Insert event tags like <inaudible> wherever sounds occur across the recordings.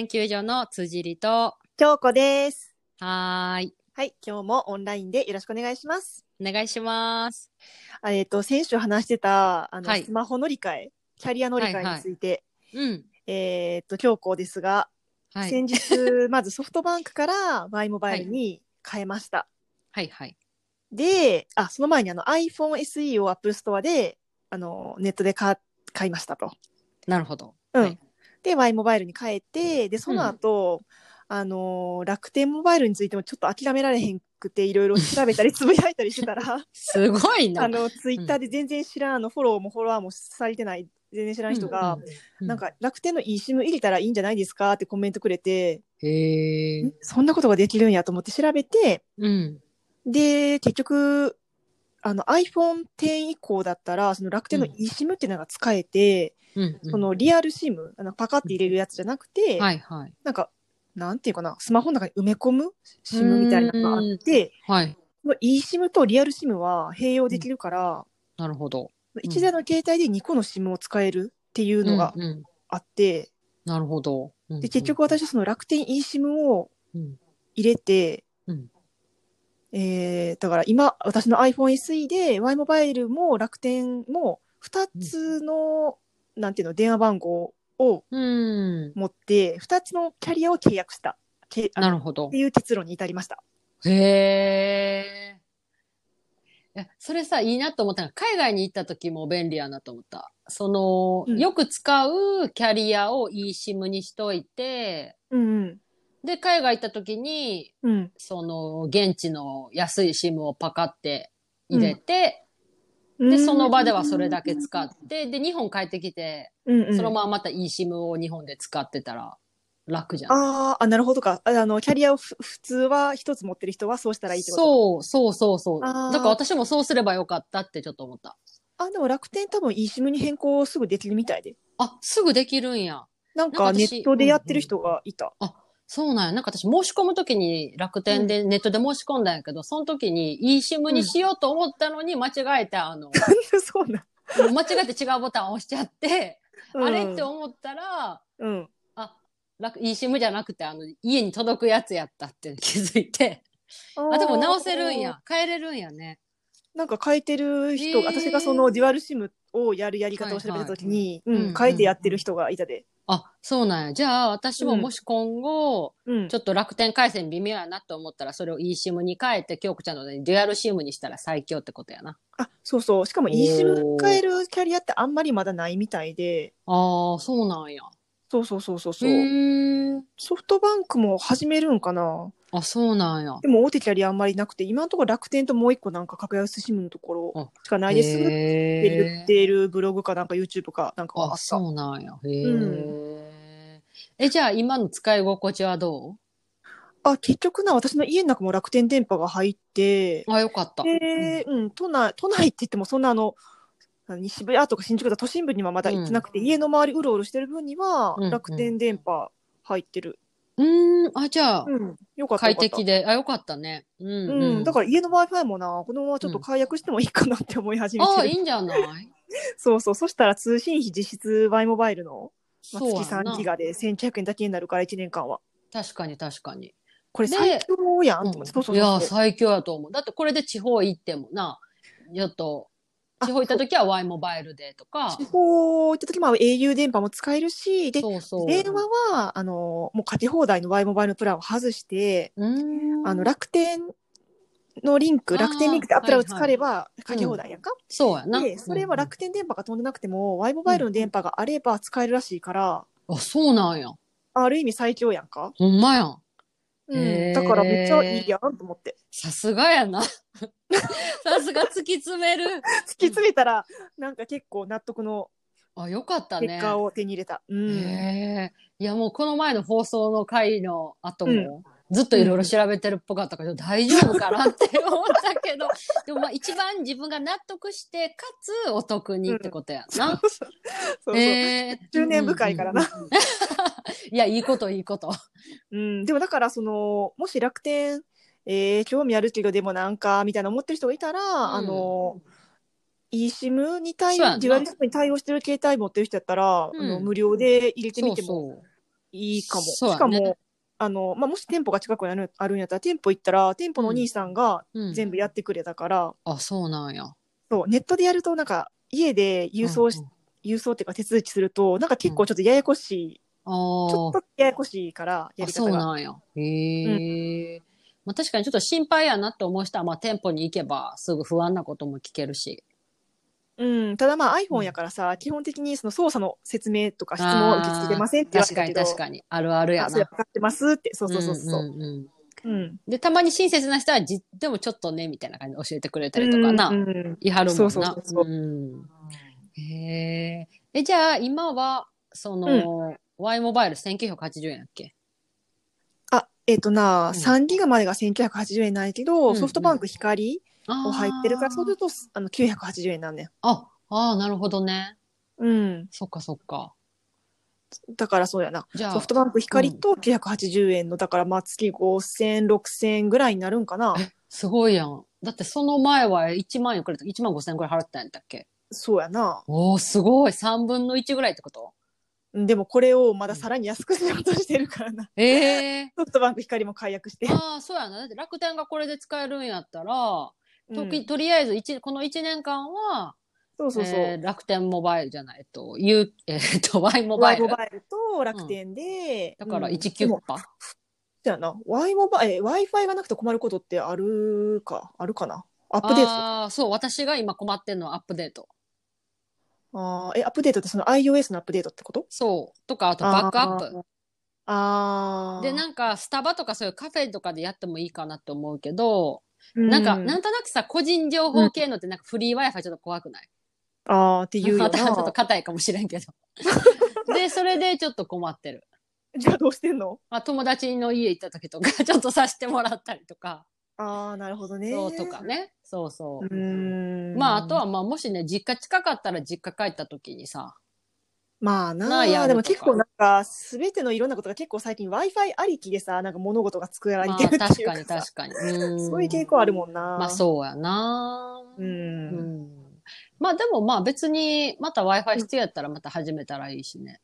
研究所の辻里と、京子です。はーい。はい、今日もオンラインでよろしくお願いします。お願いします。あえっ、と、先週話してた、あの、はいスマホ乗り換え、キャリア乗り換えについて、うん。えっ、と、京子ですが、はい。先日、まずソフトバンクから Y モバイルに変えました。はいはい。で、あ、その前にあの iPhone SE を Apple Store で、あの、ネットで買買いましたと。なるほど。うん。はいで、Y モバイルに変えて、で、その後、あの、楽天モバイルについてもちょっと諦められへんくて、いろいろ調べたり <laughs> つぶやいたりしてたら、すごいな。あの、ツイッターで全然知らん、あの、フォローもフォロワーもされてない、全然知らん人が、うん、なんか、楽天の eSIM 入れたらいいんじゃないですかってコメントくれて、へえ。そんなことができるんやと思って調べて、うん。で、結局、あの iPhone X 以降だったら、その楽天のうん eSIM っていうのが使えて、うん、うん。そのリアル SIM、あのパカって入れるやつじゃなくて、はいはい。なんか、なんていうかな、スマホの中に埋め込む SIM みたいなのがあって、はい。その eSIM とリアル SIM は併用できるから、なるほど。一台の携帯で2個の SIM を使えるっていうのがうんうんあって、なるほど。うんで、結局、私はその楽天 eSIM をうん。入れて、うんえー、だから今、私の iPhone SE で Y モバイルも楽天も2つの、なんていうの、電話番号をうん。持って、2つのキャリアを契約した。けなるほどって。いう結論に至りました。へえ。いや、それさ、いいなと思ったのが、海外に行った時も便利やなと思った。その、うんよく使うキャリアを eSIM にしといて、うんうん。で、海外行った時に、うん。その、現地の安い SIM をパカって入れて、でで、その場ではそれだけ使って、で、日本帰ってきて、うんうん、そのまままた eSIM を日本で使ってたら楽じゃん。あーあ、なるほどか。ああの、キャリアをふ普通は一つ持ってる人はそうしたらいいってことそう、そうそうそう。だから私もそうすればよかったってちょっと思った。あ、でも楽天多分 eSIM に変更すぐできるみたいで。あ、すぐできるんや。なんかネットでやってる人がいた。そうなんや。なんか私申し込むときに楽天でネットで申し込んだんやけど、その時に eSIM にしようと思ったのに間違えて、あの、そうなん？間違えて違うボタンを押しちゃって、うんあれって思ったら、うん。あ、楽 eSIM じゃなくて、あの、家に届くやつやったって気づいて、あ、でも直せるんや。変えれるんやね。なんか変えてる人、へー私がそのデュアルシムをやるやり方を調べたときに、はいはいうん、変えてやってる人がいたで。あ、そうなんや。じゃあ、私ももし今後、うん。ちょっと楽天回線微妙やなと思ったら、それを eSIM に変えて、京子ちゃんのねデュアル SIM にしたら最強ってことやな。あ、そうそう。しかも eSIM 変えるキャリアってあんまりまだないみたいで、ああ、そうなんや。そうそうそうそうへそう。ーソフトバンクも始めるんかなあ、そうなんや。でも大手キャリアあんまりなくて、今のところ楽天ともう一個なんか格安シムのところしかないですって言へってるブログかなんか YouTube かなんかがああ、った。そうなんや。へえ、うえ、じゃあ今の使い心地はどあ、結局な、私の家の中も楽天電波が入って、うあ、よかった。で、うん、都内、都内って言ってもそんなあの、何渋谷とか新宿とか都心部にはまだ行ってなくて、家の周りうろうろしてる分にはうんうん楽天電波入ってる。うーん、あ、じゃあ、うん、よかった快。適で、あ、よかったね。うん、う、うんん。だから家の Wi-Fi もな、このままちょっと解約してもいいかなって思い始めああ、てる。いいんじゃない？<laughs> そうそう。そしたら通信費実質 Y モバイルの、まあ、そう月やな3ギガで1100円だけになるから1年間は。確かに確かに。これで最強やんと思って。そうそうそういや、最強やと思う。だってこれで地方行ってもな、ちょっと、地方行った時は Y モバイルでとか地、方行った時も au 電波も使えるし、で、そうそう。電話は、あの、もうかけ放題の Y モバイルのプランを外して。あの、楽天のリンク、楽天リンクでアプラを使えばかけ放題やんか？そうやな。で、それはうん楽天電波が飛んでなくても、Y モバイルの電波があれば使えるらしいから、あ、そうなんや。ある意味最強やんか？ほんまやん。うん。だからめっちゃいいやんと思って。さすがやな。<laughs> さすが突き詰める。突き詰めたら、なんか結構納得のあ、よかったね。結果を手に入れた。うん。へえ。いや、もうこの前の放送の回の後も、ずっといろいろ調べてるっぽかったから、大丈夫かなって思ったけど、<laughs> でもまあ一番自分が納得して、かつお得にってことやな。そうそうそう。えー執念深いからな。うんうんうんいや、いいこと、いいこと。うん、でもだからそのもし楽天、えー、興味あるけどでもなんかみたいな思ってる人がいたら、あの eSIM に対応デュアル SIM に対応してる携帯持ってる人やったら、うんあの無料で入れてみても。いいかも。ねしかも、あの、まあ、もし店舗が近くにあるあるんやったら、店舗行ったら、店舗のお兄さんがうん。全部やってくれたから、あ、そうなんや。そう、ネットでやると、なんか、家で郵送し、うんうん郵送っていうか手続きすると、なんか結構ちょっとややこしい、あちょっーとややこしいから、やあ、そうり方が。なんや。へえ。まあ、確かにちょっと心配やなって思う人は、まあ、店舗に行けばすぐ不安なことも聞けるし。うん、ただまあ iPhone やからさ、基本的にその操作の説明とか質問は受け付けてませんって言わ確かにれたけど、確かに。あるあるやあ、それな。ってますって、そうそうそうそう。んうんうんうん。で、たまに親切な人はじ、でもちょっとね、みたいな感じで教えてくれたりとかな。うんうんいはるもんな。そうそうそうそううんへえ。え、じゃあ、今は、その、Y モバイル1980円やっけ？あ、えっ、とな、うん3ギガまでが1980円なんやけど、うんソフトバンク光あも入ってるから、そうすると。とあの980円なんねん。あ、ああ、なるほどね。うん。そっかそっか。だからそうやな。じゃあ、ソフトバンク光と980円の、だからまあ月5000、6000ぐらいになるんかな。すごいやん。だってその前は1万円くれた、1万5千円くらい払ってたんやったっけ？そうやな。おー、すごい。3分の1ぐらいってこと？でもこれをまださらに安くしようとしてるからな。ええ <laughs> ソフトバンク光も解約して。ああ、そうやな。だって楽天がこれで使えるんやったら、ときうんとりあえず一この1年間は、そうそうそう。えー楽天モバイルじゃないと、U、えーっと、Y モバ Y イル。モバイルと楽天で。だからうん1キュッパ。そうやな。Y モバイル、Wi-Fi がなくて困ることってあるか、あるかな？アップデート。あああ、そう、私が今困ってんのはアップデート。あー、え、アップデートってその iOS のアップデートってこと？そう。とか、あとバックアップ。ああ。で、なんか、スタバとかそういうカフェとかでやってもいいかなって思うけど、うなんか、なんとなくさ、個人情報系のってなんかフリー Wi-Fi ちょっと怖くない？ああっていうよまたちょっとな。硬いかもしれんけど。<laughs> で、それでちょっと困ってる。じゃあどうしてんの？まあ、友達の家行った時とか、<laughs> ちょっとさせてもらったりとか、ああ、なるほどね。そうとかね。そうそうう。ーん。まあ、あとは、まあ、もしね、実家近かったら実家帰った時にさ、まあななあでも結構なんか、すべてのいろんなことが結構最近 Wi-Fi ありきでさ、なんか物事が作られまあ、てるっていうか確かにさ確かに。<laughs> うんそういう傾向あるもんな。まあ、そうやな。う。うんん。まあ、でもまあ別に、また Wi-Fi 必要やったらまた始めたらいいしね。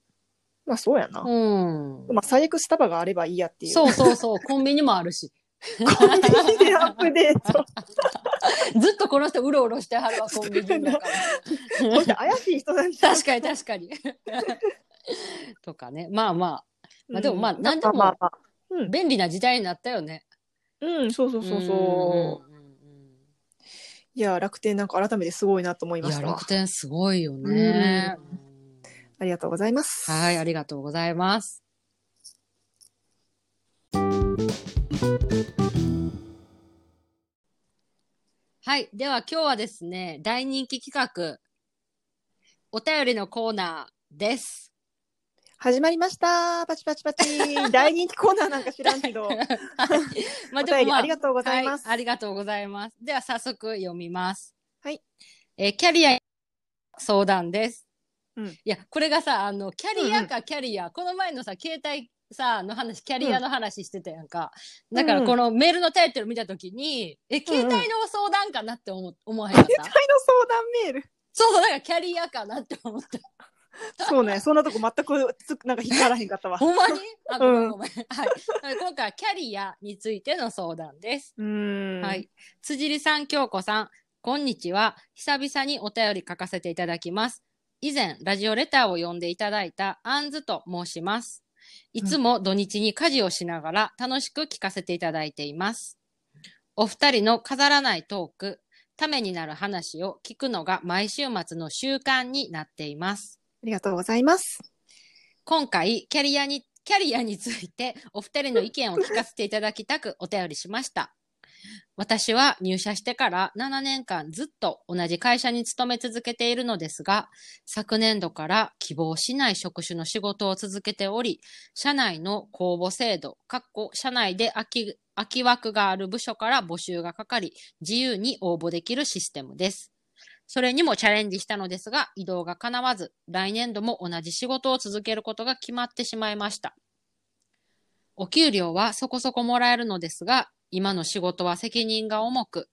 まあそうやな。うん。まあ最悪スタバがあればいいやっていう。そうそうそう、コンビニもあるし。コンビニでアップデート。<laughs> ずっとこの人うろうろしてはるわ、<laughs> コンビニだから。こうして怪しい人なんじ確かに確かに。<laughs> とかね。まあまあ、まあでもまあうんなんでも便利な時代になったよね。うん、うん、そうそうそうそう。いや、楽天なんか改めてすごいなと思いうんいや、ましたわ。楽天すごいよね。ありがとうございます。はい、ありがとうございます。はい。では今日はですね、大人気企画、お便りのコーナーです。始まりました。パチパチパチ。<laughs> 大人気コーナーなんか知らんけど。<laughs> はい。まお便りありがとうございますはありがとうございます。では早速読みます。はい。えーキャリア相談です。うんいや、これがさ、あの、キャリアかキャリア、この前のさ、携帯さ、の話、キャリアの話してたやんか。だから、このメールのタイトル見たときに、え、携帯の相談かなって思、思わへんかった？携帯の相談メール？そうそう、だからキャリアかなって思った。そうね、そんなとこ全くつなんか引っかからへんかったわ。ほんまに？あ、ごめんごめん。<laughs> はい。今回はキャリアについての相談です。うーん。は。い。辻里さん、京子さん、こんにちは。久々にお便り書かせていただきます。以前、ラジオレターを読んでいただいたアンズと申します。いつも土日に家事をしながら楽しく聞かせていただいています。お二人の飾らないトーク、ためになる話を聞くのが毎週末の習慣になっています。ありがとうございます。今回、キャリアに、キャリアについてお二人の意見を聞かせていただきたくお便りしました。私は入社してから7年間ずっと同じ会社に勤め続けているのですが、昨年度から希望しない職種の仕事を続けており、社内の公募制度、かっこ社内で空き空き枠がある部署から募集がかかり、自由に応募できるシステムです。それにもチャレンジしたのですが、移動が叶わず、来年度も同じ仕事を続けることが決まってしまいました。お給料はそこそこもらえるのですが、今の仕事は責任が重く、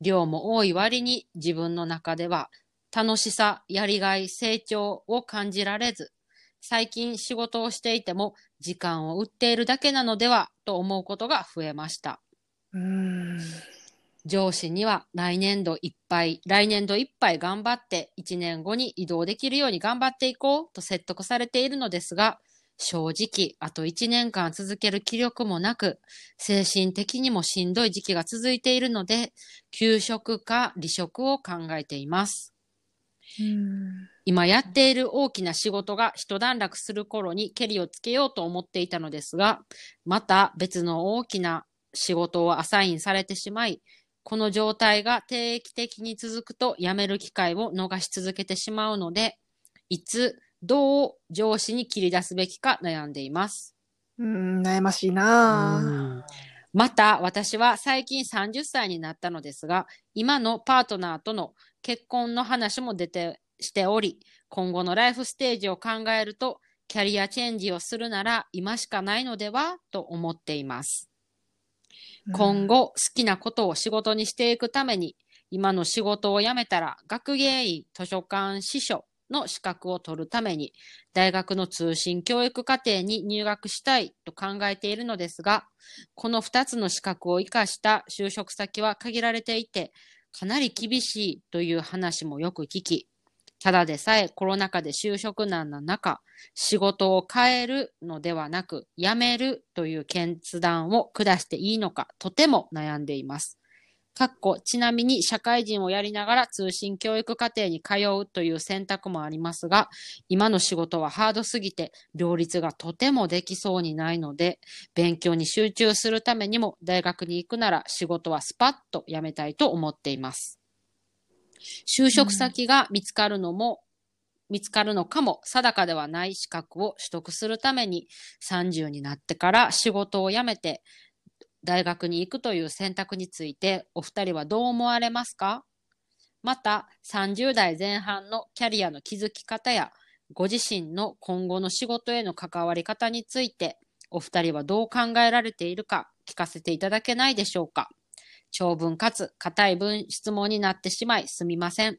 量も多い割に自分の中では楽しさ、やりがい、成長を感じられず、最近仕事をしていても時間を売っているだけなのではと思うことが増えました。うん。上司には来年度いっぱい、来年度いっぱい頑張って1年後に移動できるように頑張っていこうと説得されているのですが、正直、あと1年間続ける気力もなく、精神的にもしんどい時期が続いているので、休職か離職を考えています。うん。今やっている大きな仕事が一段落する頃にケリをつけようと思っていたのですが、また別の大きな仕事をアサインされてしまい、この状態が定期的に続くと辞める機会を逃し続けてしまうので、いつ、どう上司に切り出すべきか悩んでいます。うん、悩ましいなまた、私は最近30歳になったのですが、今のパートナーとの結婚の話も出て、しており、今後のライフステージを考えると、キャリアチェンジをするなら今しかないのではと思っています。今。後、好きなことを仕事にしていくために、今の仕事を辞めたら、学芸員、図書館司書の資格を取るために、大学の通信教育課程に入学したいと考えているのですが、この2つの資格を活かした就職先は限られていて、かなり厳しいという話もよく聞き、ただでさえコロナ禍で就職難な中、仕事を変えるのではなく、辞めるという決断を下していいのか、とても悩んでいます。かっこ、ちなみに社会人をやりながら通信教育課程に通うという選択もありますが、今の仕事はハードすぎて両立がとてもできそうにないので、勉強に集中するためにも大学に行くなら仕事はスパッと辞めたいと思っています。就職先が見つかるのも、見つかるのかも定かではない資格を取得するために30になってから仕事を辞めて大学に行くという選択についてお二人はどう思われますか？また30代前半のキャリアの築き方やご自身の今後の仕事への関わり方についてお二人はどう考えられているか聞かせていただけないでしょうか？長文かつ硬い文質問になってしまいすみません。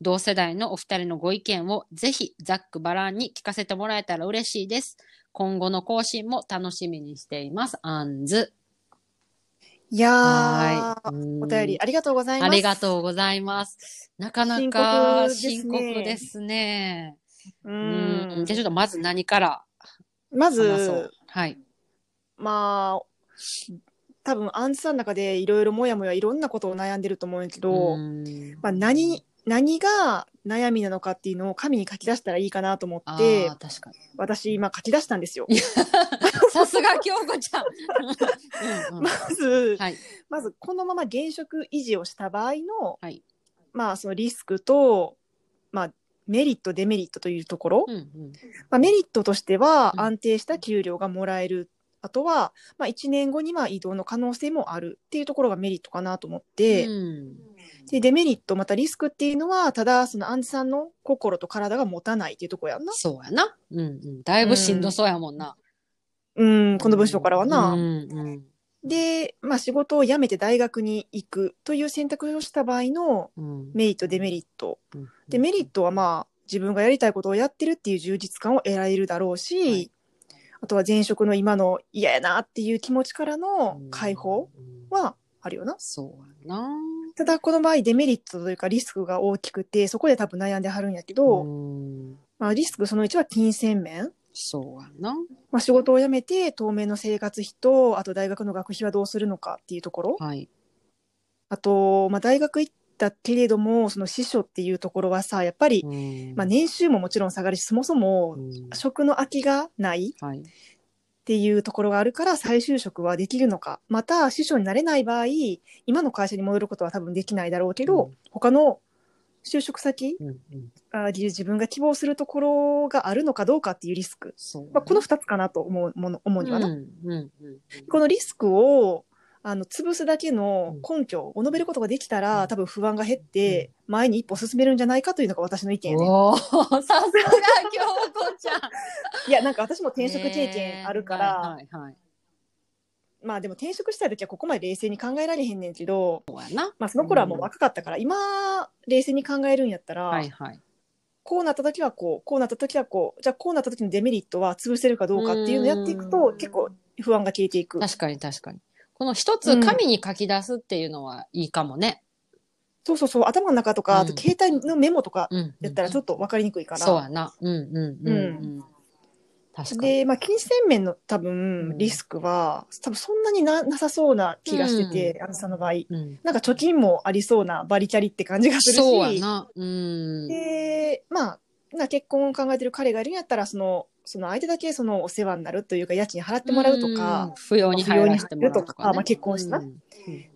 同世代のお二人のご意見をぜひざっくばらんに聞かせてもらえたら嬉しいです。今後の更新も楽しみにしています。あんず。いやはー、い。お便りありがとうございます。ありがとうございます。なかなか深深刻刻でですね。ううんん。じゃあちょっとまず何からまず、。はい。まあ、多分、アンツさんの中でいろいろもやもやいろんなことを悩んでると思うんやけど、うんまあ、何、何が悩みなのかっていうのを紙に書き出したらいいかなと思ってあー、確かに。私今書き出したんですよ。さすが京子ちゃん。<laughs> うんうんまず、はい。まずこのまま現職維持をした場合の、はいまあそのリスクと、まあメリット、デメリットというところ、うんうんまあ、メリットとしてはうん安定した給料がもらえる。あとは、まあ、1年後には移動の可能性もあるっていうところがメリットかなと思って、うんでデメリット、またリスクっていうのは、ただ、そのアンジさんの心と体が持たないっていうところやんな。そうやな。うんうん。だいぶしんどそうやもんな。うん、この文章からはな。うんうんで、まあ、仕事を辞めて大学に行くという選択をした場合のうんメリット、デメリット。うんで、メリットはまあ、自分がやりたいことをやってるっていう充実感を得られるだろうし、はいあとは前職の今の嫌やなっていう気持ちからの解放うんはあるよな。そうやな。ただ、この場合デメリットというかリスクが大きくて、そこで多分悩んではるんやけど、うんまあ、リスクその1は金銭面。そうやな。まあ、仕事を辞めて当面の生活費と、あと大学の学費はどうするのかっていうところ。はい。あと、まあ、大学行ったけれども、その司書っていうところはさ、やっぱり、うんまあ、年収ももちろん下がるし、そもそもうん職の空きがないはい。っていうところがあるから再就職はできるのか。また、司書になれない場合、今の会社に戻ることは多分できないだろうけど、うん他の就職先うんうんあ自分が希望するところがあるのかどうかっていうリスク。そうやな。まあ、この2つかなと思うもの、思うにはな。うんうんうんこのリスクをあの潰すだけの根拠を述べることができたら、うん多分不安が減って、前に一歩進めるんじゃないかというのが私の意見やね。<laughs> さすが京子ちゃん。<laughs> いや、なんか私も転職経験あるから、はいはいはい。まあでも転職した時はここまで冷静に考えられへんねんけど、そうやな。まあその頃はもう若かったから、今、冷静に考えるんやったら、はいはい。こうなった時はこう、こうなった時はこう、じゃあこうなった時のデメリットは潰せるかどうかっていうのをやっていくと、結構不安が消えていく。確かに確かに。この一つ紙に書き出すっていうのはいいかもね。そうそうそう、頭の中とか、うんあと携帯のメモとかうん。やったらちょっと分かりにくいから。そうやな。うんうんうんうん。確かに。で、まあ、金銭面の多うん分、リスクは、多分そんなにななさそうな気がしてて、あずさんの場合。うん。なんか貯金もありそうなバリキャリって感じがするし。そうやな。うん。で、まあ、な結婚を考えてる彼がいるんやったら、その、その相手だけそのお世話になるというか、家賃払ってもらうとか、うん、扶養に入らせてもらうとか、ね。あまあ結婚してなうん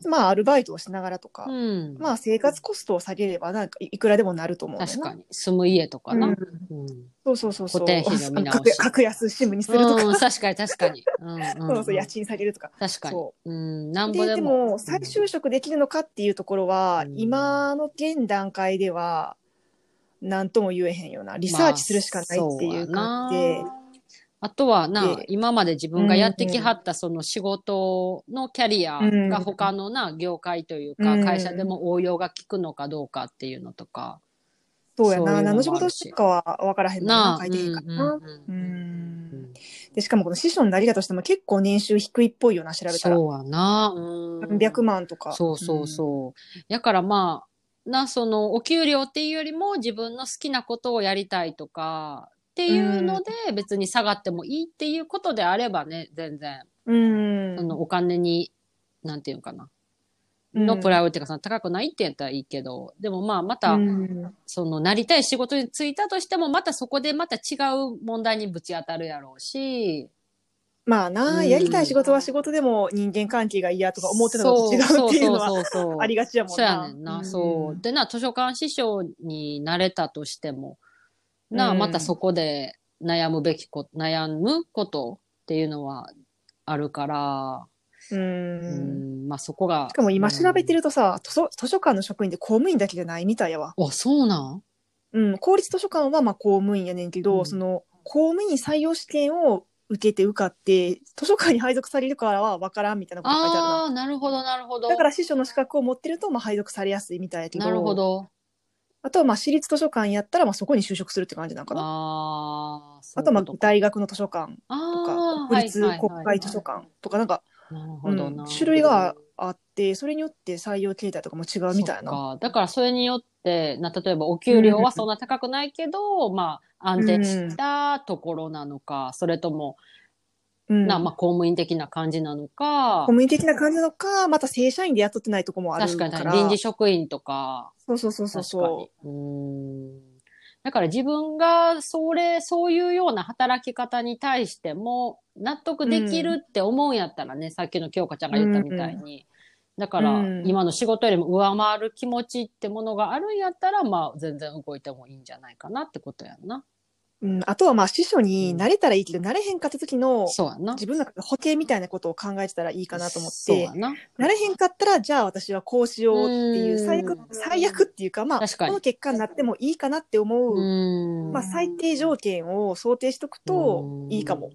まあ、アルバイトをしながらとか、うん。まあ、生活コストを下げれば、なんかいくらでもなると思う。確かに。住む家とかな。そうそうそうそう。固定費の見直し格格安シムにするとか、うん、確かに確かに。そうそう、家賃下げるとか。確かに。そううん。なんぼでででも。も再就職できるのかっていうところは、うん今の現段階では何とも言えへんよなリサーチするしかないっていう感じで、まああとはなで、今まで自分がやってきはったその仕事のキャリアうんが他のな、業界というか、うん会社でも応用が効くのかどうかっていうのとか。そうやな何の仕事しかは分からへんのな書いてへんからな。でしかもこの師匠になりだとしても結構年収低いっぽいよな調べたら。そうやな。うん。300万とか。そうそうそう。やからまあ、な、その、お給料っていうよりも自分の好きなことをやりたいとか、っていうので、別に下がってもいいっていうことであればね、全然、うん。そのお金に、なんていうのかな。うんのプライオリティがその高くないって言ったらいいけど、でもまあまた、うんそのなりたい仕事に就いたとしても、またそこでまた違う問題にぶち当たるやろうし、まあな、うんやりたい仕事は仕事でも人間関係が嫌とか思ってたのと違うっていうのはありがちやもんそうな。やねんな、んそう。でな、図書館師匠になれたとしても、な、うんまたそこで悩むべきこと、悩むことっていうのはあるから、う。うんん、まあそこが。しかも今調べてる。るとさ、図書図書館の職員って公務員だけじゃないみたいやわ。あ、そうなん？うん、公立図書館はまあ公務員やねんけど、うんその公務員採用試験を受けて受かって、図書館に配属されるからは分からんみたいなこと書いてあるな。ああ、なるほど、なるほど。だから司書の資格を持ってるとまあ配属されやすいみたいやけど、なるほど。あとはまあ私立図書館やったらまあそこに就職するって感じなんかな。ああ、あとはまあ大学の図書館とあか、ー国立国会図書館とかなんか、うん。種類があって、それによって採用形態とかも違うみたいな。そっか。だからそれによって、な、例えばお給料はそんな高くないけど、まあ、安定したところなのか、それとも、うんな、まあ、公務員的な感じなのか公、務員的な感じなのか、また正社員で雇ってないとこもあるか。確からに臨時職員とか、そうそうそうそうそに。うーん。だから自分がそれ、そういうような働き方に対しても納得できるって思うんやったらね、さっきの京香ちゃんが言ったみたいに。だから、うん今の仕事よりも上回る気持ちってものがあるんやったら、まあ全然動いてもいいんじゃないかなってことやんな。う。うん、あとはまあ、司書になれたらいいけど、なれへんかった時の、そうやな。自分の中で保険みたいなことを考えてたらいいかなと思ってそうや、な。なれへんかったら、じゃあ私はこうしようっていう、うん最悪、最悪っていうか、まあ、この結果になってもいいかなって思う、うーん。まあ、最低条件を想定しとくといいかも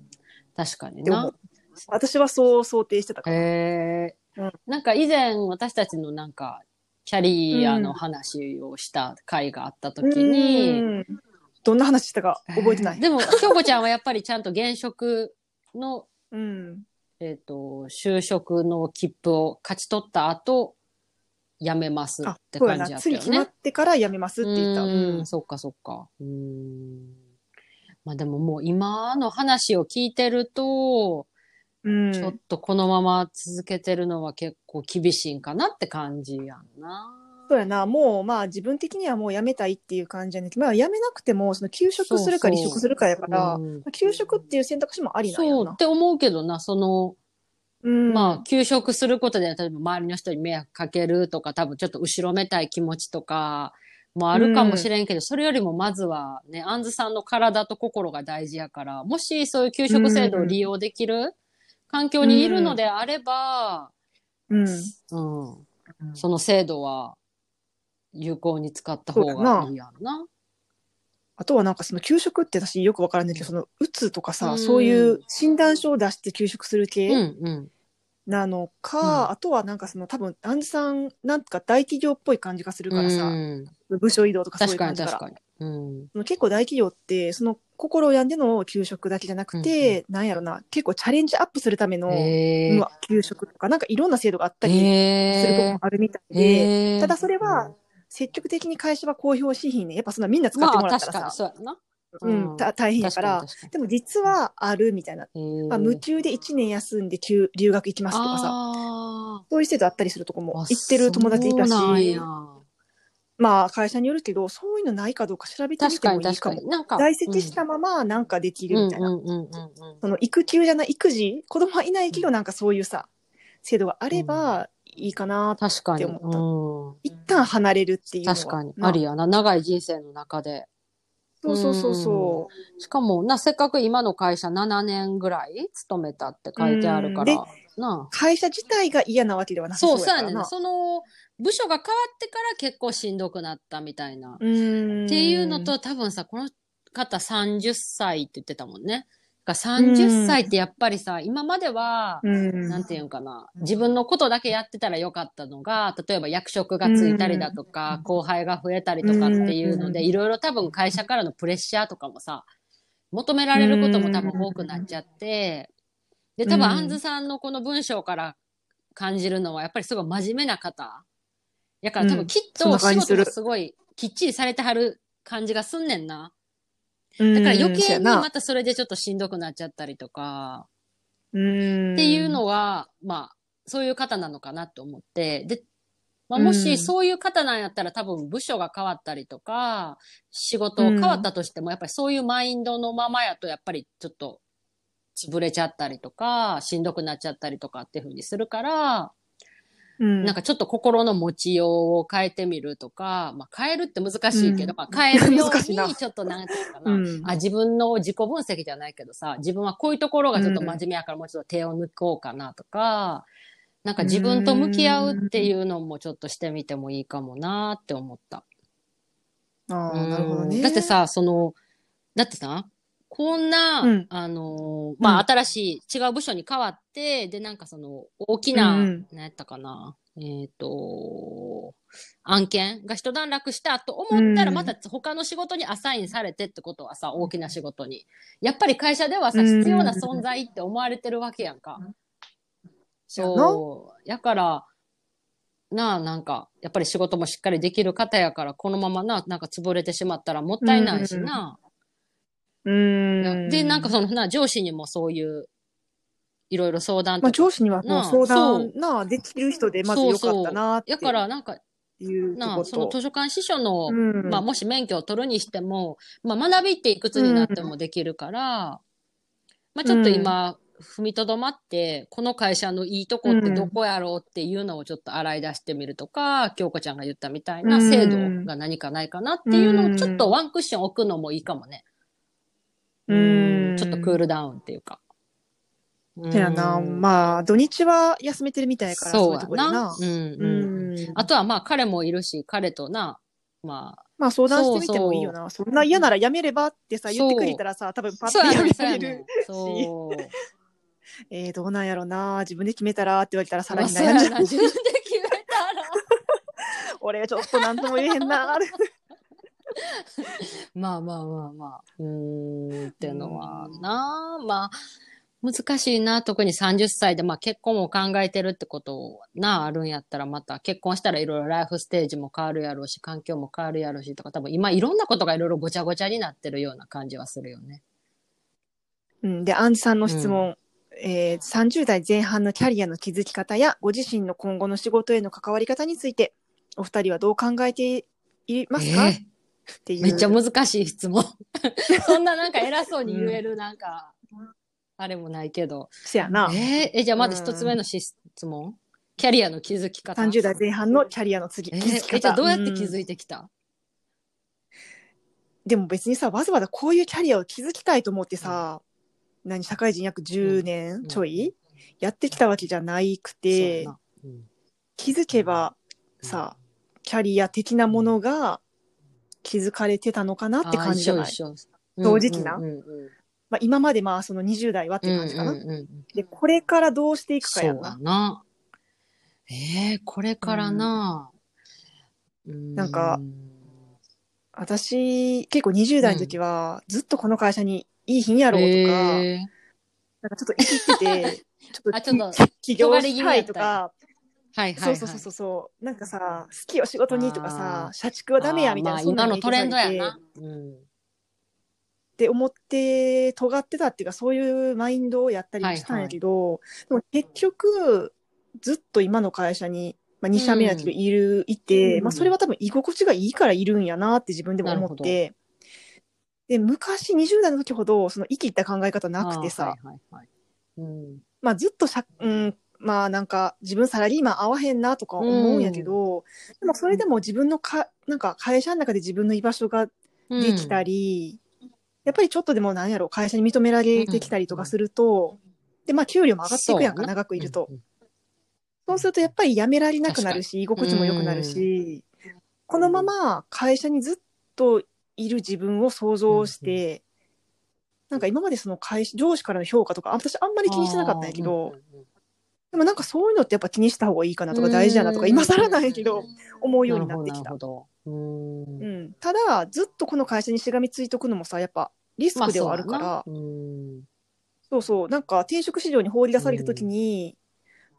確かにな。私はそう想定してたから。へえ、うんなんか以前私たちのなんかキャリアの話をした回があった時に、うんどんな話したか覚えてない。でも京子ちゃんはやっぱりちゃんと現職の、うん。えっと就職の切符を勝ち取った後辞めますあっ、て。感じやったよ次決まっね。てから辞めますって言った。ううんん、そっかそっか。うん。まあでももう今の話を聞いてると、うんちょっとこのまま続けてるのは結構厳しいんかなって感じやんな。そうやな。もう、まあ自分的にはもう辞めたいっていう感じやねんけど、まあ辞めなくても、その休職するかそうそう離職するかやから、うんまあ休職っていう選択肢もありなんやな。そうって思うけどな、その、うん。まあ、休職することで、例えば周りの人に迷惑かけるとか、多分ちょっと後ろめたい気持ちとか、もあるかもしれんけど、それよりもまずはね、アンズさんの体と心が大事やから、もしそういう休職制度を利用できる環境にいるのであれば、うん。うん、その制度は有効に使った方そうやないがいやんな。あとはなんかその休職って私よくわからんねんけど、その、うつとかさ、うんそういう診断書を出して休職する系、うん、うん。なのか、うんあとはなんかその多分、アンジさん、なんか大企業っぽい感じがするからさ、うん部署移動とかそうい確かう感じから。に確かに。うん。結構大企業って、その心を病んでの給食だけじゃなくて、なんやろな、結構チャレンジアップするための、へー。まあ給食とか、なんかいろんな制度があったりするとこへもあるみたいーで、へー。ただそれは、積極的に会社は公表しひんね。やっぱそんなみんな使ってまあもらった確かにらさ、そうやな。うん、た大変やから、でも実はあるみたいな。まあ、無給で1年休んで休留学行きますとかさ、あそういう制度あったりするとこも行ってる友達いたしまあ会社によるけど、そういうのないかどうか調べてみ確てかに確かに。もいいかも。なんか、在籍したままなんかできるみたいな。うんうんうんうんうんその育休じゃない、育児子供はいないけどなんかそういうさ、制度があればいいかな。確かに。って思うん一旦離れるっていうのは。確かに。まありやな。長い人生の中で。そうそうそうそしかも、な、せっかく今の会社7年ぐらい勤めたって書いてあるから。なう。会社自体が嫌なわけではなさそう、そうやね。その、部署が変わってから結構しんどくなったみたいな。うんっていうのと、多分さ、この方30歳って言ってたもんね。だから30歳ってやっぱりさ、今までは、うん、なんていうんかな、自分のことだけやってたらよかったのが、例えば役職がついたりだとか、後輩が増えたりとかっていうので、うんいろいろ多分会社からのプレッシャーとかもさ、求められることも多分多くなっちゃって、で、多分うん。アンズさんのこの文章から感じるのは、やっぱりすごい真面目な方。やから多分きっと仕事がすごいきっちりされてはる感じがすんねんな。だだから余計にな。またそれでちょっとしんどくなっちゃったりとか、うん。っていうのは、まあ、そういう方なのかなと思って、で、まあ、うん。もしそういう方なんやったら多分部署が変わったりとか、仕事変わったとしても、やっぱりそういうマインドのままやと、やっぱりちょっと潰れちゃったりとか、しんどくなっちゃったりとかっていうふうにするから、うん。なんかちょっと心の持ちようを変えてみるとか、まあ変えるって難しいけど、うん。まあ変えるようにちょっとなんていうかな、うん。あ、自分の自己分析じゃないけどさ、自分はこういうところがちょっと真面目やからもうちょっと手を抜こうかなとか、なんか自分と向き合うっていうのもちょっとしてみてもいいかもなって思った。ああ、なるほどね。だって、さ、その、だってさ、こんな、うん。あのーまあ、うん。新しい違う部署に変わって、で、なんかその、大きな、うんうん。何やったかな、えっ、と、案件が一段落したと思ったら、うん。また他の仕事にアサインされてってことはさ、大きな仕事に。やっぱり会社ではさ、うん。必要な存在って思われてるわけやんか。そう。やから、なあ、なんか、やっぱり仕事もしっかりできる方やから、このままな、なんか潰れてしまったらもったいないしな。うん。で、なんかそのな、上司にもそういう、いろいろ相談とまあ、か。上司にはもう相そう談なあできる人でまずよかったなってやから、なんか、なあ。その図書館司書の、うんまあ、もし免許を取るにしても、まあ、学びっていくつになってもできるから、まあ、ちょっと今、踏みとどまって、この会社のいいとこってどこやろうっていうのをちょっと洗い出してみるとか、京子ちゃんが言ったみたいなうん制度が何かないかなっていうのをちょっとワンクッション置くのもいいかもね。うんちょっとクールダウンっていうか。そやな。あ、まあ、土日は休めてるみたいやから、そういうなとこでな。。うん。あとはまあ彼もいるし、彼とな、まあ、まあ、相談してみてもいいよな。そんな嫌ならやめればってさ、言ってくれたらさ、多分パッそうやめられる。。そう。えー、どうなんやろな。自分で決めたらって言われたらさらに悩んじゃう。自分で決めたら。<laughs> 俺ちょっとなんとも言えへんな。まあまあまあまあ。うーん、っていうのはな、まあ、難しいな、特に30歳で、まあ結婚も考えてるってことな、あるんやったらまた結婚したらいろいろライフステージも変わるやろうし、環境も変わるやろうしとか、多分今いろんなことがいろいろごちゃごちゃになってるような感じはするよね。うん、で、アンジさんの質問。えー30代前半のキャリアの築き方やご自身の今後の仕事への関わり方についてお二人はどう考えていますか、えっていう。めっちゃ難しい質問。<laughs> そんななんか偉そうに言えるなんか、あれもないけど。せやな。えーえ、じゃあまず一つ目の質問。キャリアの築き方。30代前半のキャリアの次、え築き方。ーえじゃあどうやって気うんづいてきた、でも別にさわざわざこういうキャリアを築きたいと思ってさ、何社会人約10年ちょい、やってきたわけじゃないくて、気づけばさ、キャリア的なものが気づかれてたのかなって感じじゃない、正直な？まあ、今までまあその20代はっていう感じかな。うんうんうんで、これからどうしていくかやな。だな。ええこれからな。なんか私、結構20代の時は、ずっとこの会社にいい日やろうとか、えー。なんかちょっと生きて <laughs> て、ちょっと起業したいとか、はいはい、はい。そうそうそうそう、なんかさ、好きよ仕事にとかあさー、社畜はダメやみたいな、まあ、今のトレンドやな。うん。って思って尖ってたっていうかそういうマインドをやったりもしたんやけど、でも結局ずっと今の会社に、まあ、2社目やけどいる、いて、うんまあ、それは多分居心地がいいからいるんやなって自分でも思ってで昔20代の時ほどその生きった考え方なくてさ、はいはいはい。うん。まあ、ずっとしゃ、うん、まあなんか自分サラリーマン合わへんなとか思うんやけど、でもそれでも自分のかなんか会社の中で自分の居場所ができたり、やっぱりちょっとでもなんやろ会社に認められてきたりとかすると、でまあ給料も上がっていくやんか長くいると、うんうんそうするとやっぱり辞められなくなるし居心地も良くなるし、このまま会社にずっといる自分を想像して、なんか今までその会社上司からの評価とか私あんまり気にしてなかったんやけど、うんうんでもなんかそういうのってやっぱ気にした方がいいかなとか大事だなとか今更なんやけど思うようになってきた。ただずっとこの会社にしがみついとくのもさやっぱリスクではあるから、まあそうそうなんか転職市場に放り出された時に、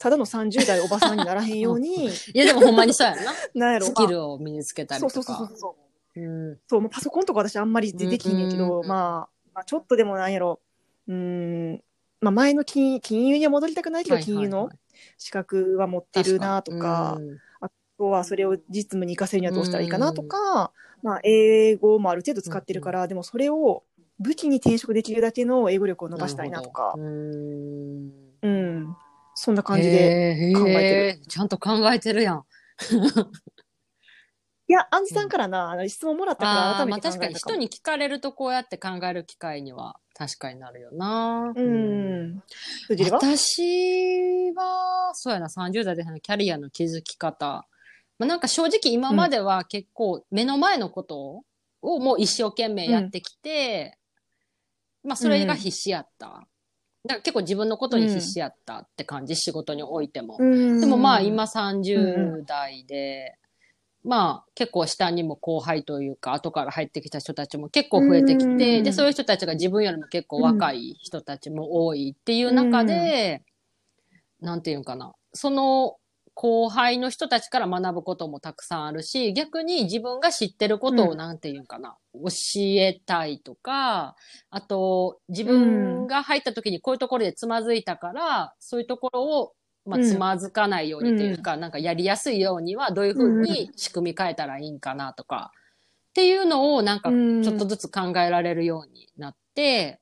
ただの30代おばさんにならへんように <laughs> いや、でもほんまにそうやんな。やろ。スキルを身につけたりとまあそうそうそうか。そう。うん。そうもうパソコンとか私あんまりでできひんねんけど、うん。まあ、まあちょっとでもなんやろ。うーんまあ前の金金融には戻りたくないけど、金融の資格は持ってるなとか、うん。あとはそれを実務に活かせるにはどうしたらいいかなとか、まあ、英語もある程度使ってるから、でもそれを武器に転職できるだけの英語力を伸ばしたいなとか。うん。うん、そんな感じで。考えてる。ちゃんと考えてるやん。<laughs> いや、アンジさんからな、あの質問もらったから改めて考確かにえたかも。人に聞かれるとこうやって考える機会には確かになるよな。うん。私は、そうやな、30代でキャリアの築き方。まあ、なんか正直今までは結構目の前のことをもう一生懸命やってきて、まあそれが必死やった。だから結構自分のことに必死やったって感じ、仕事においても。うんでもまあ今30代で、まあ結構下にも後輩というか後から入ってきた人たちも結構増えてきうんて、で、そういう人たちが自分よりも結構若い人たちも多いっていう中で、なんていうんかな、その後輩の人たちから学ぶこともたくさんあるし、逆に自分が知ってることをうんなんていうんかな、教えたいとか、あと自分が入った時にこういうところでつまずいたから、そういうところをまあ、うん。つまずかないようにというか、なんかやりやすいようにはどういうふうに仕組み変えたらいいんかなとか、っていうのをなんかうん。ちょっとずつ考えられるようになって、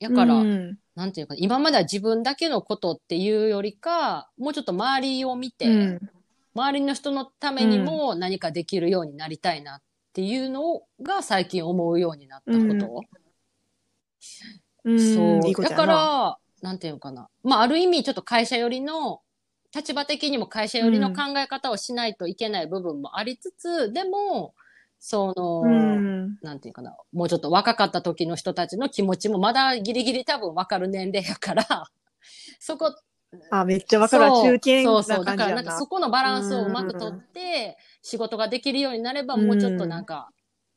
だから、うん。なんていうか、今までは自分だけのことっていうよりか、もうちょっと周りを見て、うん。周りの人のためにも何かできるようになりたいなっていうのが最近思うようになったこと。うん。そう。いいだから、なんていうのかな。まあ、ある意味ちょっと会社寄りの、立場的にも会社寄りの考え方をしないといけない部分もありつつ、でも、その、うんなんていうかな、もうちょっと若かった時の人たちの気持ちもまだギリギリ多分分かる年齢やから、<laughs> そこ、あ、めっちゃわかるわ。そう中堅そうそう。だからなんかそ。このバランスをうまくとって、仕事ができるようになれば、もうちょっとなんか、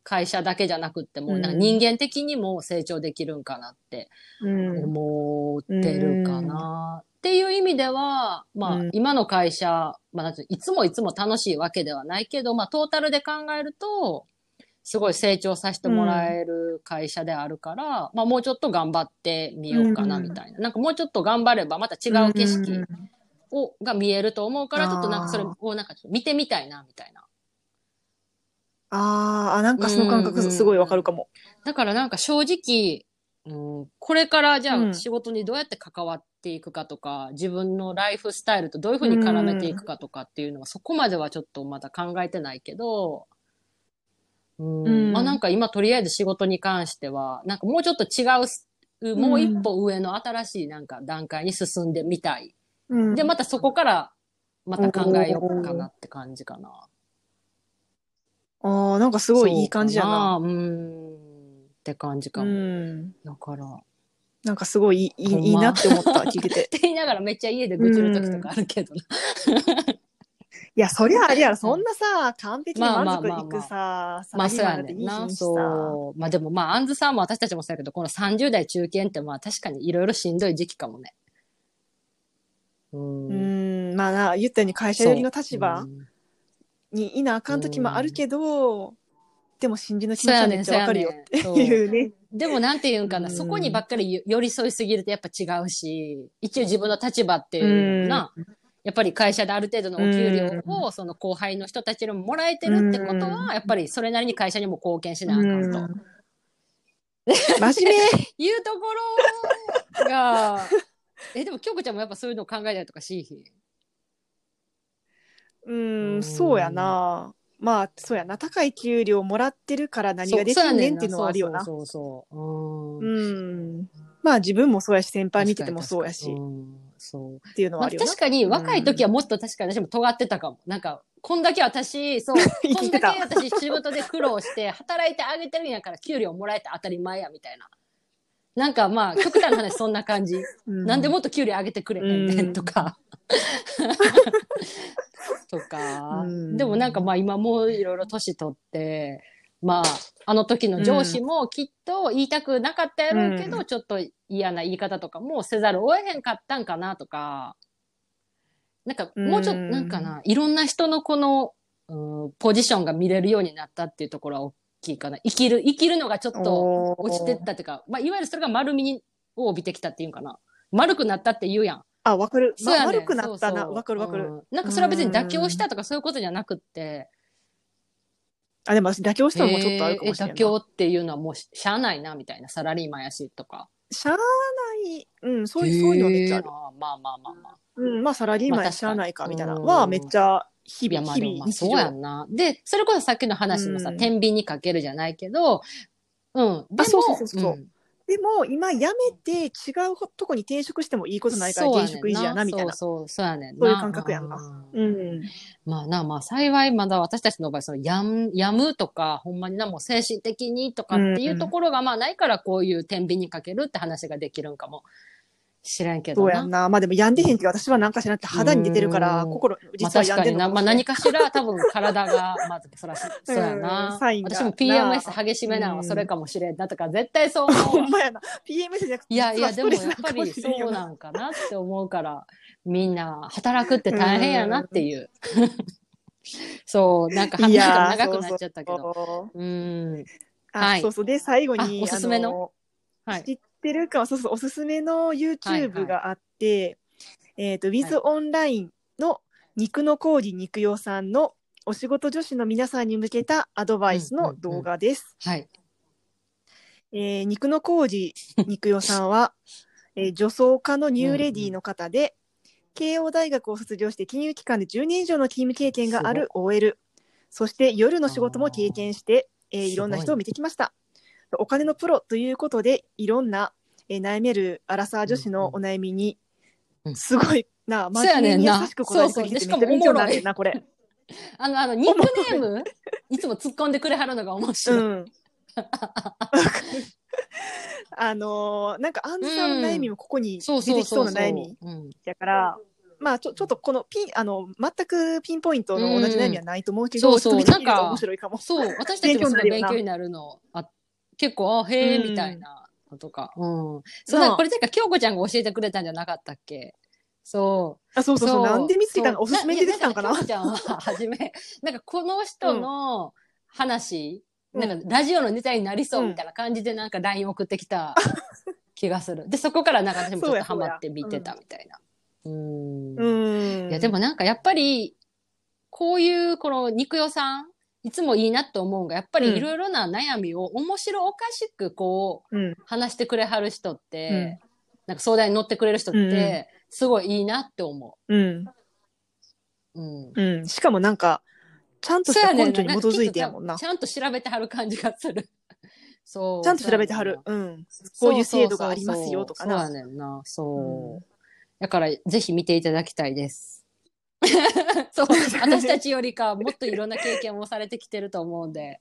会社だけじゃなくっても、うんなんか人間的にも成長できるんかなってうん思ってるかな。っていう意味では、まあ、うん今の会社、まあいつもいつも楽しいわけではないけど、まあ、トータルで考えると、すごい成長させてもらえる会社であるから、まあ、もうちょっと頑張ってみようかな、みたいな。なんかもうちょっと頑張れば、また違う景色を、が見えると思うから、ちょっとなんかそれをなんか見てみたいな、みたいな。あーあ、なんかその感覚すごいわかるかも。だからなんか正直、うん、これからじゃうんあ仕事にどうやって関わっていくかとか、自分のライフスタイルとどういうふうに絡めていくかとかっていうのは、そこまではちょっとまだ考えてないけど、うんうんまあなんか今とりあえず仕事に関しては、なんかもうちょっと違う、もう一歩上の新しいなんか段階に進んでみたい。うんで、またそこからまた考えようかなって感じかな。ああ、なんかすごいいい感じやな。そうかうん。って感じかうも。ん。だから。っなんかすごいいいほんまいいなって思った、聞いてて。<laughs> て言いながらめっちゃ家で愚痴る時とかあるけどな。いや、そりゃあれやろ、そんなさ、完璧に満足いくさ、サまあそうやねんな。そう。まあでもまあ、アンズさんも私たちもそうやけど、この30代中堅ってまあ確かにいろいろしんどい時期かもね。う。うんん、まあな、言ったように会社寄りの立場うんにいなあかん時もあるけど、でも信じの気持ちはめっちゃわかるよっていうね。でもなんていうんかな、うん。そこにばっかり寄り添いすぎるとやっぱ違うし、一応自分の立場っていうのな、やっぱり会社である程度のお給料を、その後輩の人たちにももらえてるってことは、やっぱりそれなりに会社にも貢献しなあかんと。うん。真面目。<laughs> いうところが、え、でも京子ちゃんもやっぱそういうのを考えたりとかしいひん？うん、そうやな。まあ、そうやな。高い給料もらってるから何ができんねんっていうのはあるよな。そうそうそうそう。う。うんん。まあ自分もそうやし、先輩見ててもそうやし、っんそう。ていうのはまあ、あるよな。確かに若い時はもっと確かに私も尖ってたかも。なんか、こんだけ私、そう、<laughs> 生こんきてただけ私仕事で苦労して働いてあげてるんやから給料もらえて当たり前や、みたいな。なんかまあ、極端な話そんな感じ。うんなんでもっと給料上げてくれへんねうんんとか。<laughs> とかう。んでもなんかまあ今もういろいろ年取って、まあ、あの時の上司もきっと言いたくなかったやろうけど、うちょっと嫌な言い方とかもせざるを得へんかったんかなとか、なんかもうちょっと、うんなんかな、いろんな人のこの、うん、ポジションが見れるようになったっていうところは大きいかな。生きる、生きるのがちょっと落ちてったっていうか、まあ、いわゆるそれが丸みにを帯びてきたっていうんかな。丸くなったって言うやん。あ、わかる。まそうやねん悪くなったな。わかるわかる。うんなんかそれは別に妥協したとかそういうことじゃなくって、あ、でも私妥協したのもちょっとあるかえーもしれない。妥協っていうのはもうししゃあないなみたいな、サラリーマンやしとか。しゃあない。うん、そういう、そういうのはめっちゃある。まあまあまあまあ。うん、まあサラリーマンやしゃあないかみたいな。うんは、めっちゃ日いや々、まあ日々。そうやんな。で、それこそさっきの話のさ、うん天秤にかけるじゃないけど、うん。でも、そうそうそうそうんでも、今辞めて違うとこに転職してもいいことないから転職維持やな、みたいな。そうそう、そうやねんな。そういう感覚やんなうんうん。まあな、まあ幸いまだ私たちの場合、そのやん、やむとか、ほんまにな、もう精神的にとかっていうところがまあないからこういう天秤にかけるって話ができるんかもしれんけどな。そうやんな。まあでも病んでへんけど、私はなんかしなくて肌に出てるから、うん心、まあ実は確かにな。病んでるのまあ何かしら多分体が、まずそらし、そうやうなんサインが私も PMS 激しめなのはそれかもしれんなとか、絶対そう思ほ。うんまやな。PMS じゃなくて、いやいや、でもやっぱりそうなんかなって思うから、みんな働くって大変やなっていう。<laughs> そう、なんか話いやーが長くなっちゃったけど。そうそううん。あ、はいそうそう。で、最後に、あおすすめの？はい。知ってるか、そうそう、おすすめのはいは YouTube い。があって、えっ、と、With Online の肉の工事肉代さんのお仕事女子の皆さんに向けたアドバイスの動画です。はい。えー肉の工事肉代さんは、<laughs> えー女装家のニューレディーの方で、慶応大学を卒業して金融機関で10年以上の勤務経験がある OL、そして夜の仕事も経験して、えーいろんな人を見てきました。お金のプロということで、いろんな、えー悩めるアラサー女子のお悩みにう、んすごいな、真面優しく答えてくれててそうそうでめっちゃ勉強になるな、これ。<laughs> あの、あの、ニックネーム、いつも突っ込んでくれはるのが面う白い。ん。<laughs> あのーなんか、アンズさんの悩みもここに出てきそそう。な悩みうん。だから、まあちょちょっとこのピンあの全くピンポイントの同じ悩みはないと思うけど、うんそうそうなんか面白いかも。そう、私たちも勉強になるの、あ結構、あ、へえ、うんみたいなのとか。うん。そう、んかこれてか、京子ちゃんが教えてくれたんじゃなかったっけ？そう。あそうそうそうなんで見つけたの？そうおすすめで出てきたのかな？京子ちゃんは、はじめ、<laughs> なんかこの人の話、うんなんかラジオのネタになりそうみたいな感じでなんか LINE 送ってきた気がする。で、そこからなんか私もちょっとハマって見てたみたいな。うん。うん。いや、でもなんかやっぱり、こういうこの肉代さん、いつもいいなって思うのが、やっぱりいろいろな悩みを面白おかしくこう、うん、話してくれはる人って、なんか相談に乗ってくれる人って、すごいいいなって思うん、う。うん。うん。しかもなんか、ちゃんとした根拠に基づいてやもんな。ちゃんと調べてはる感じがする。<laughs> そう。ちゃんと調べてはる。うん。こういう制度がありますよとかな。そうやねんな。そう。うんだから、ぜひ見ていただきたいです。<laughs> そう。<laughs> 私たちよりか、もっといろんな経験をされてきてると思うんで、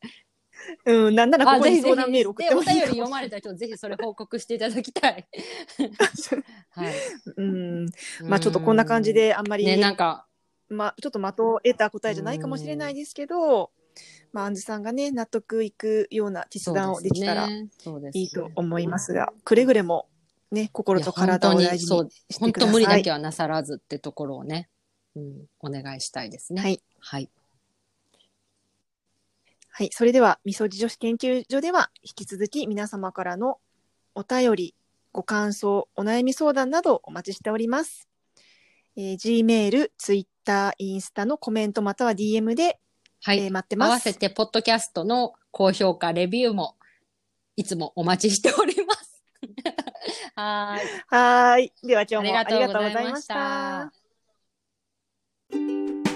うん、なんならこあ、こに相談メール送ってもいいかもお便り読まれた人、ぜひそれ報告していただきたい。<laughs> はい。うん、まあちょっとこんな感じであんまり、ね、なんか、まあちょっと的を得た答えじゃないかもしれないですけど、まあアンズさんがね、納得いくような決断をできたらいいと思いますが、くれぐれもね、心と体を大事にして本ください。当無理だけはなさらずってところをね、うん、お願いしたいですね。はい。はい。はい。それでは、みそじ女子研究所では、引き続き皆様からのお便り、ご感想、お悩み相談などお待ちしております。えー Gmail、Twitter、インスタのコメントまたは DM で、はい。えー待って合ます。わせて、ポッドキャストの高評価、レビューも、いつもお待ちしております。はーい。はーい。では今日もあありがとうございました。Thank you.